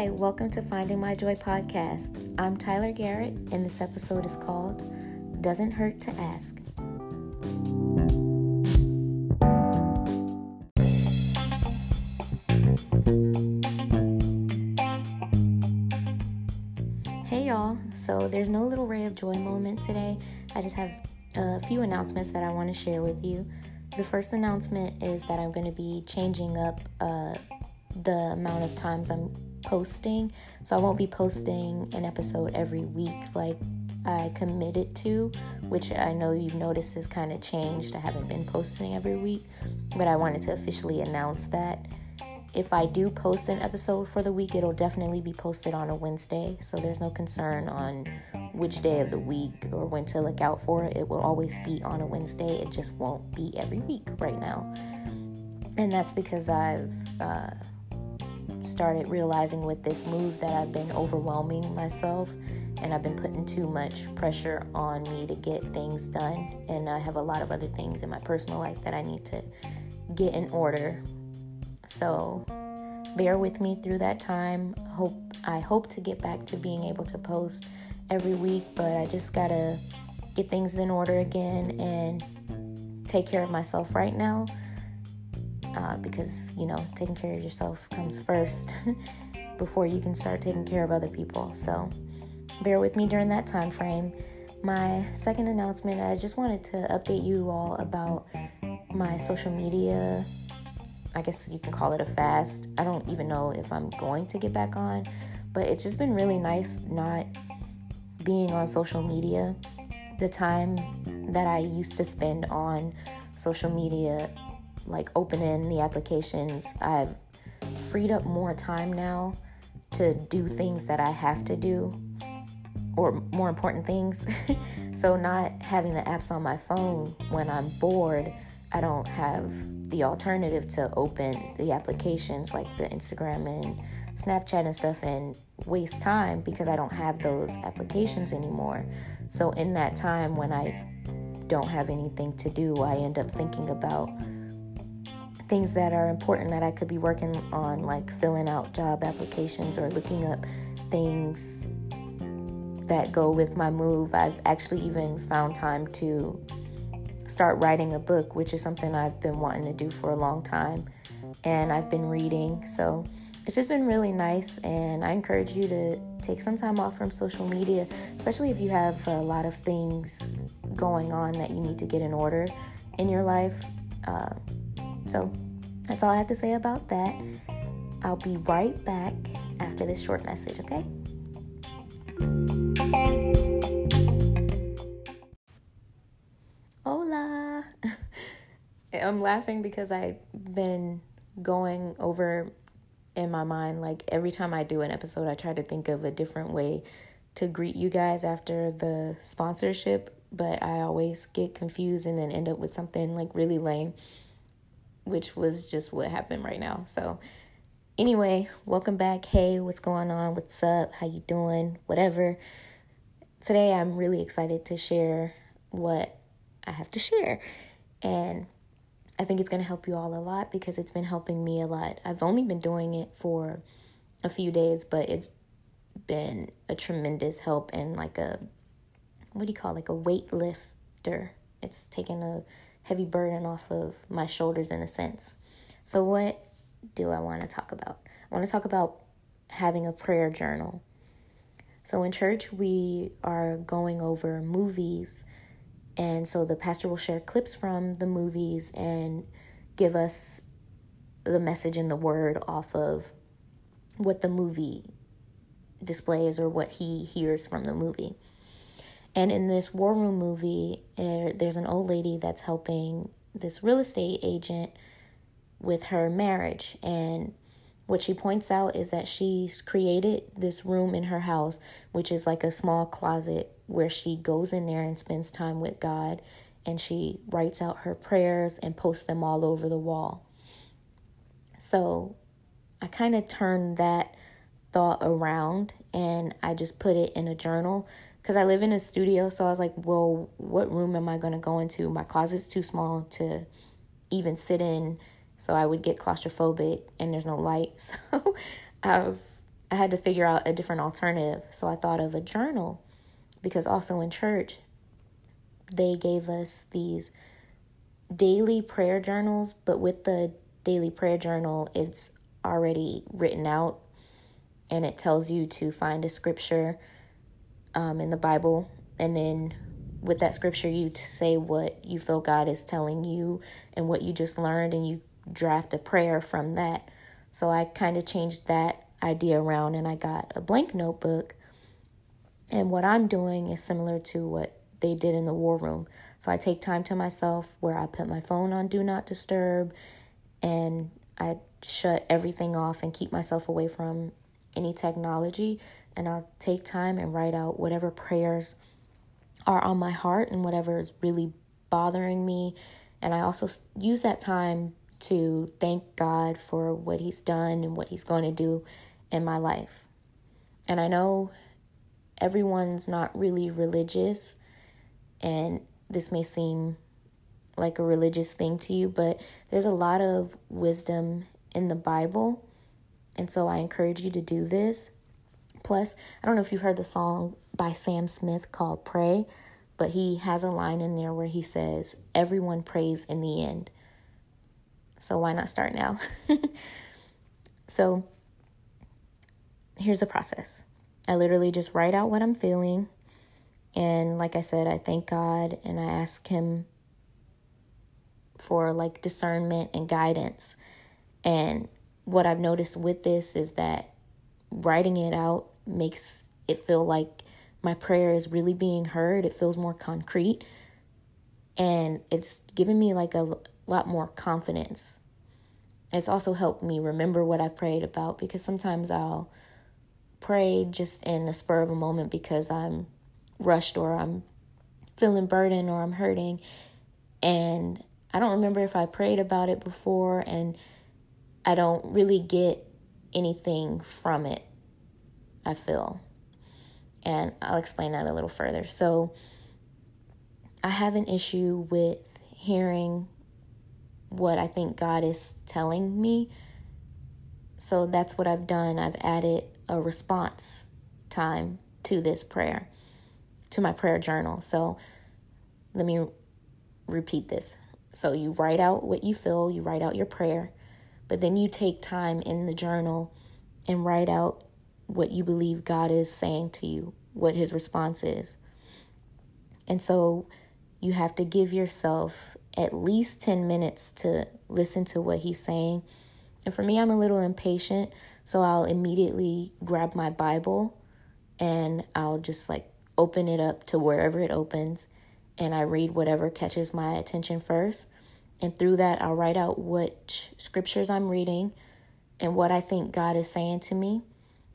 Hi, welcome to Finding My Joy podcast. I'm Tyler Garrett, and this episode is called Doesn't Hurt to Ask. Hey y'all, so there's no little ray of joy moment today. I just have a few announcements that I want to share with you. The first announcement is that I'm going to be changing up uh, the amount of times I'm posting. So I won't be posting an episode every week like I committed to, which I know you've noticed has kind of changed. I haven't been posting every week, but I wanted to officially announce that. If I do post an episode for the week, it'll definitely be posted on a Wednesday. So there's no concern on which day of the week or when to look out for it. It will always be on a Wednesday. It just won't be every week right now. And that's because I've uh, started realizing with this move that I've been overwhelming myself and I've been putting too much pressure on me to get things done. And I have a lot of other things in my personal life that I need to get in order. So bear with me through that time. Hope I hope to get back to being able to post every week, but I just gotta get things in order again and take care of myself right now uh, because you know taking care of yourself comes first before you can start taking care of other people. So bear with me during that time frame. My second announcement i just wanted to update you all about my social media. I guess you can call it a fast. I don't even know if i'm going to get back on but it's just been really nice not being on social media. The time that i used to spend on social media like opening the applications, I've freed up more time now to do things that I have to do or more important things. so, not having the apps on my phone when I'm bored, I don't have the alternative to open the applications like the Instagram and Snapchat and stuff and waste time because I don't have those applications anymore. So, in that time when I don't have anything to do, I end up thinking about things that are important that I could be working on, like filling out job applications or looking up things that go with my move. I've actually even found time to start writing a book, which is something I've been wanting to do for a long time. And I've been reading. So it's just been really nice. And I encourage you to take some time off from social media, especially if you have a lot of things going on that you need to get in order in your life. Uh, so that's all I have to say about that. I'll be right back after this short message, okay? Hola! I'm laughing because I've been going over in my mind, like every time I do an episode, I try to think of a different way to greet you guys after the sponsorship, but I always get confused and then end up with something like really lame which was just what happened right now. So anyway, welcome back. Hey, what's going on? What's up? How you doing? Whatever. Today I'm really excited to share what I have to share. And I think it's going to help you all a lot because it's been helping me a lot. I've only been doing it for a few days, but it's been a tremendous help and like a what do you call it? like a weight lifter. It's taken a heavy burden off of my shoulders in a sense. So, what do I want to talk about? I want to talk about having a prayer journal. So, in church, we are going over movies, and so the pastor will share clips from the movies and give us the message and the word off of what the movie displays or what he hears from the movie. And in this War Room movie, uh, there's an old lady that's helping this real estate agent with her marriage. And what she points out is that she's created this room in her house, which is like a small closet where she goes in there and spends time with God. And she writes out her prayers and posts them all over the wall. So I kind of turned that thought around and I just put it in a journal because I live in a studio. So I was like, well, what room am I going to go into? My closet's too small to even sit in. So I would get claustrophobic and there's no light. So I was I had to figure out a different alternative. So I thought of a journal because also in church, they gave us these daily prayer journals, but with the daily prayer journal, it's already written out and it tells you to find a scripture um, in the Bible. And then with that scripture, you say what you feel God is telling you and what you just learned, and you draft a prayer from that. So I kind of changed that idea around and I got a blank notebook. And what I'm doing is similar to what they did in the war room. So I take time to myself where I put my phone on do not disturb and I shut everything off and keep myself away from any technology. And I'll take time and write out whatever prayers are on my heart and whatever is really bothering me. And I also use that time to thank God for what He's done and what He's going to do in my life. And I know everyone's not really religious, and this may seem like a religious thing to you, but there's a lot of wisdom in the Bible. And so I encourage you to do this. Plus, I don't know if you've heard the song by Sam Smith called Pray, but he has a line in there where he says, Everyone prays in the end. So why not start now? so here's the process I literally just write out what I'm feeling. And like I said, I thank God and I ask Him for like discernment and guidance. And what I've noticed with this is that writing it out makes it feel like my prayer is really being heard. It feels more concrete. And it's given me like a lot more confidence. It's also helped me remember what I prayed about because sometimes I'll pray just in a spur of a moment because I'm rushed or I'm feeling burdened or I'm hurting. And I don't remember if I prayed about it before and I don't really get anything from it, I feel. And I'll explain that a little further. So, I have an issue with hearing what I think God is telling me. So, that's what I've done. I've added a response time to this prayer, to my prayer journal. So, let me repeat this. So, you write out what you feel, you write out your prayer but then you take time in the journal and write out what you believe God is saying to you, what his response is. And so you have to give yourself at least 10 minutes to listen to what he's saying. And for me, I'm a little impatient, so I'll immediately grab my Bible and I'll just like open it up to wherever it opens and I read whatever catches my attention first. And through that, I'll write out what scriptures I'm reading and what I think God is saying to me.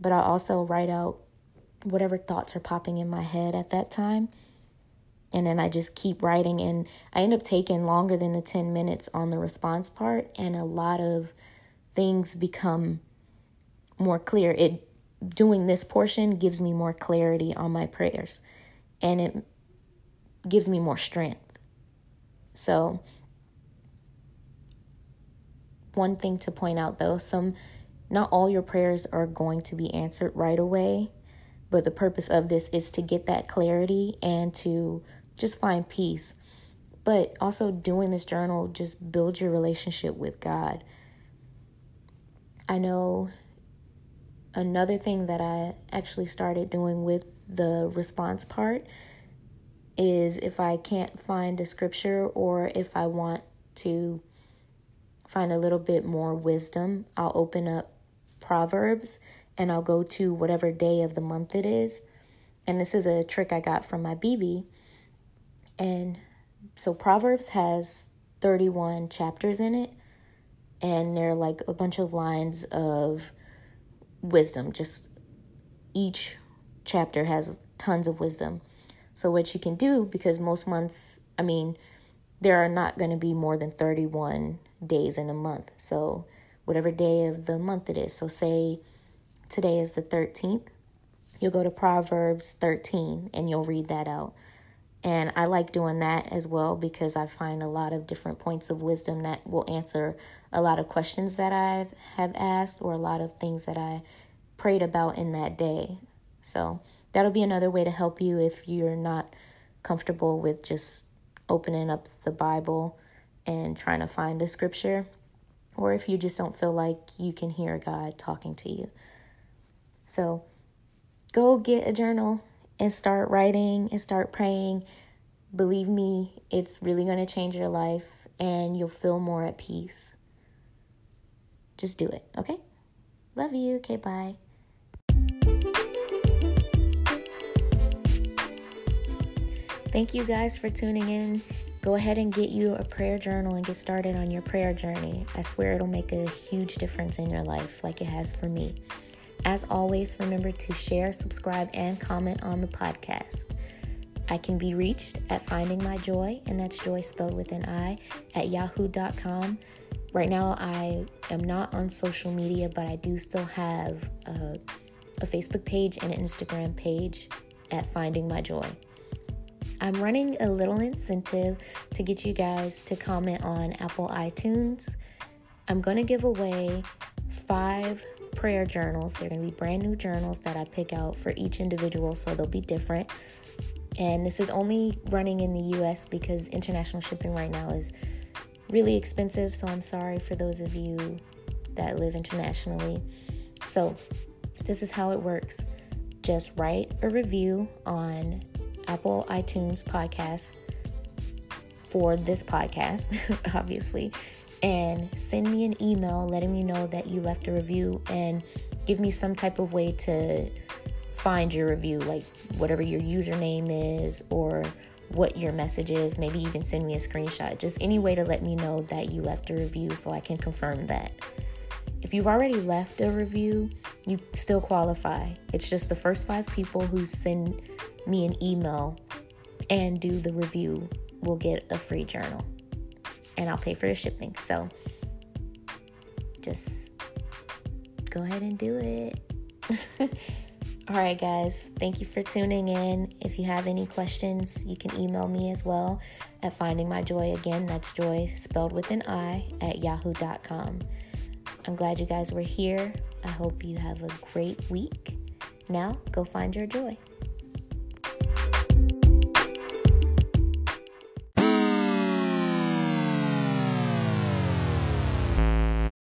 But I'll also write out whatever thoughts are popping in my head at that time. And then I just keep writing, and I end up taking longer than the 10 minutes on the response part, and a lot of things become more clear. It doing this portion gives me more clarity on my prayers, and it gives me more strength. So, one thing to point out though, some not all your prayers are going to be answered right away, but the purpose of this is to get that clarity and to just find peace. But also doing this journal just build your relationship with God. I know another thing that I actually started doing with the response part is if I can't find a scripture or if I want to find a little bit more wisdom, I'll open up Proverbs and I'll go to whatever day of the month it is. And this is a trick I got from my BB. And so Proverbs has 31 chapters in it, and they're like a bunch of lines of wisdom. Just each chapter has tons of wisdom. So, what you can do, because most months, I mean, there are not going to be more than 31 days in a month. So, whatever day of the month it is. So, say today is the 13th, you'll go to Proverbs 13 and you'll read that out. And I like doing that as well because I find a lot of different points of wisdom that will answer a lot of questions that I have asked or a lot of things that I prayed about in that day. So that'll be another way to help you if you're not comfortable with just opening up the Bible and trying to find a scripture, or if you just don't feel like you can hear God talking to you. So go get a journal and start writing and start praying. Believe me, it's really going to change your life and you'll feel more at peace. Just do it, okay? Love you. Okay, bye. Thank you guys for tuning in. Go ahead and get you a prayer journal and get started on your prayer journey. I swear it'll make a huge difference in your life, like it has for me. As always, remember to share, subscribe, and comment on the podcast. I can be reached at Finding My Joy, and that's joy spelled with an I, at yahoo.com. Right now, I am not on social media, but I do still have a, a Facebook page and an Instagram page at Finding My Joy. I'm running a little incentive to get you guys to comment on Apple iTunes. I'm going to give away five prayer journals. They're going to be brand new journals that I pick out for each individual, so they'll be different. And this is only running in the US because international shipping right now is really expensive. So I'm sorry for those of you that live internationally. So, this is how it works just write a review on Apple iTunes podcast for this podcast, obviously, and send me an email letting me know that you left a review and give me some type of way to find your review, like whatever your username is or what your message is. Maybe even send me a screenshot. Just any way to let me know that you left a review so I can confirm that. If you've already left a review, you still qualify. It's just the first five people who send me an email and do the review will get a free journal. And I'll pay for the shipping. So just go ahead and do it. All right, guys, thank you for tuning in. If you have any questions, you can email me as well at Finding My Joy. Again, that's joy spelled with an I at yahoo.com. I'm glad you guys were here. I hope you have a great week. Now, go find your joy.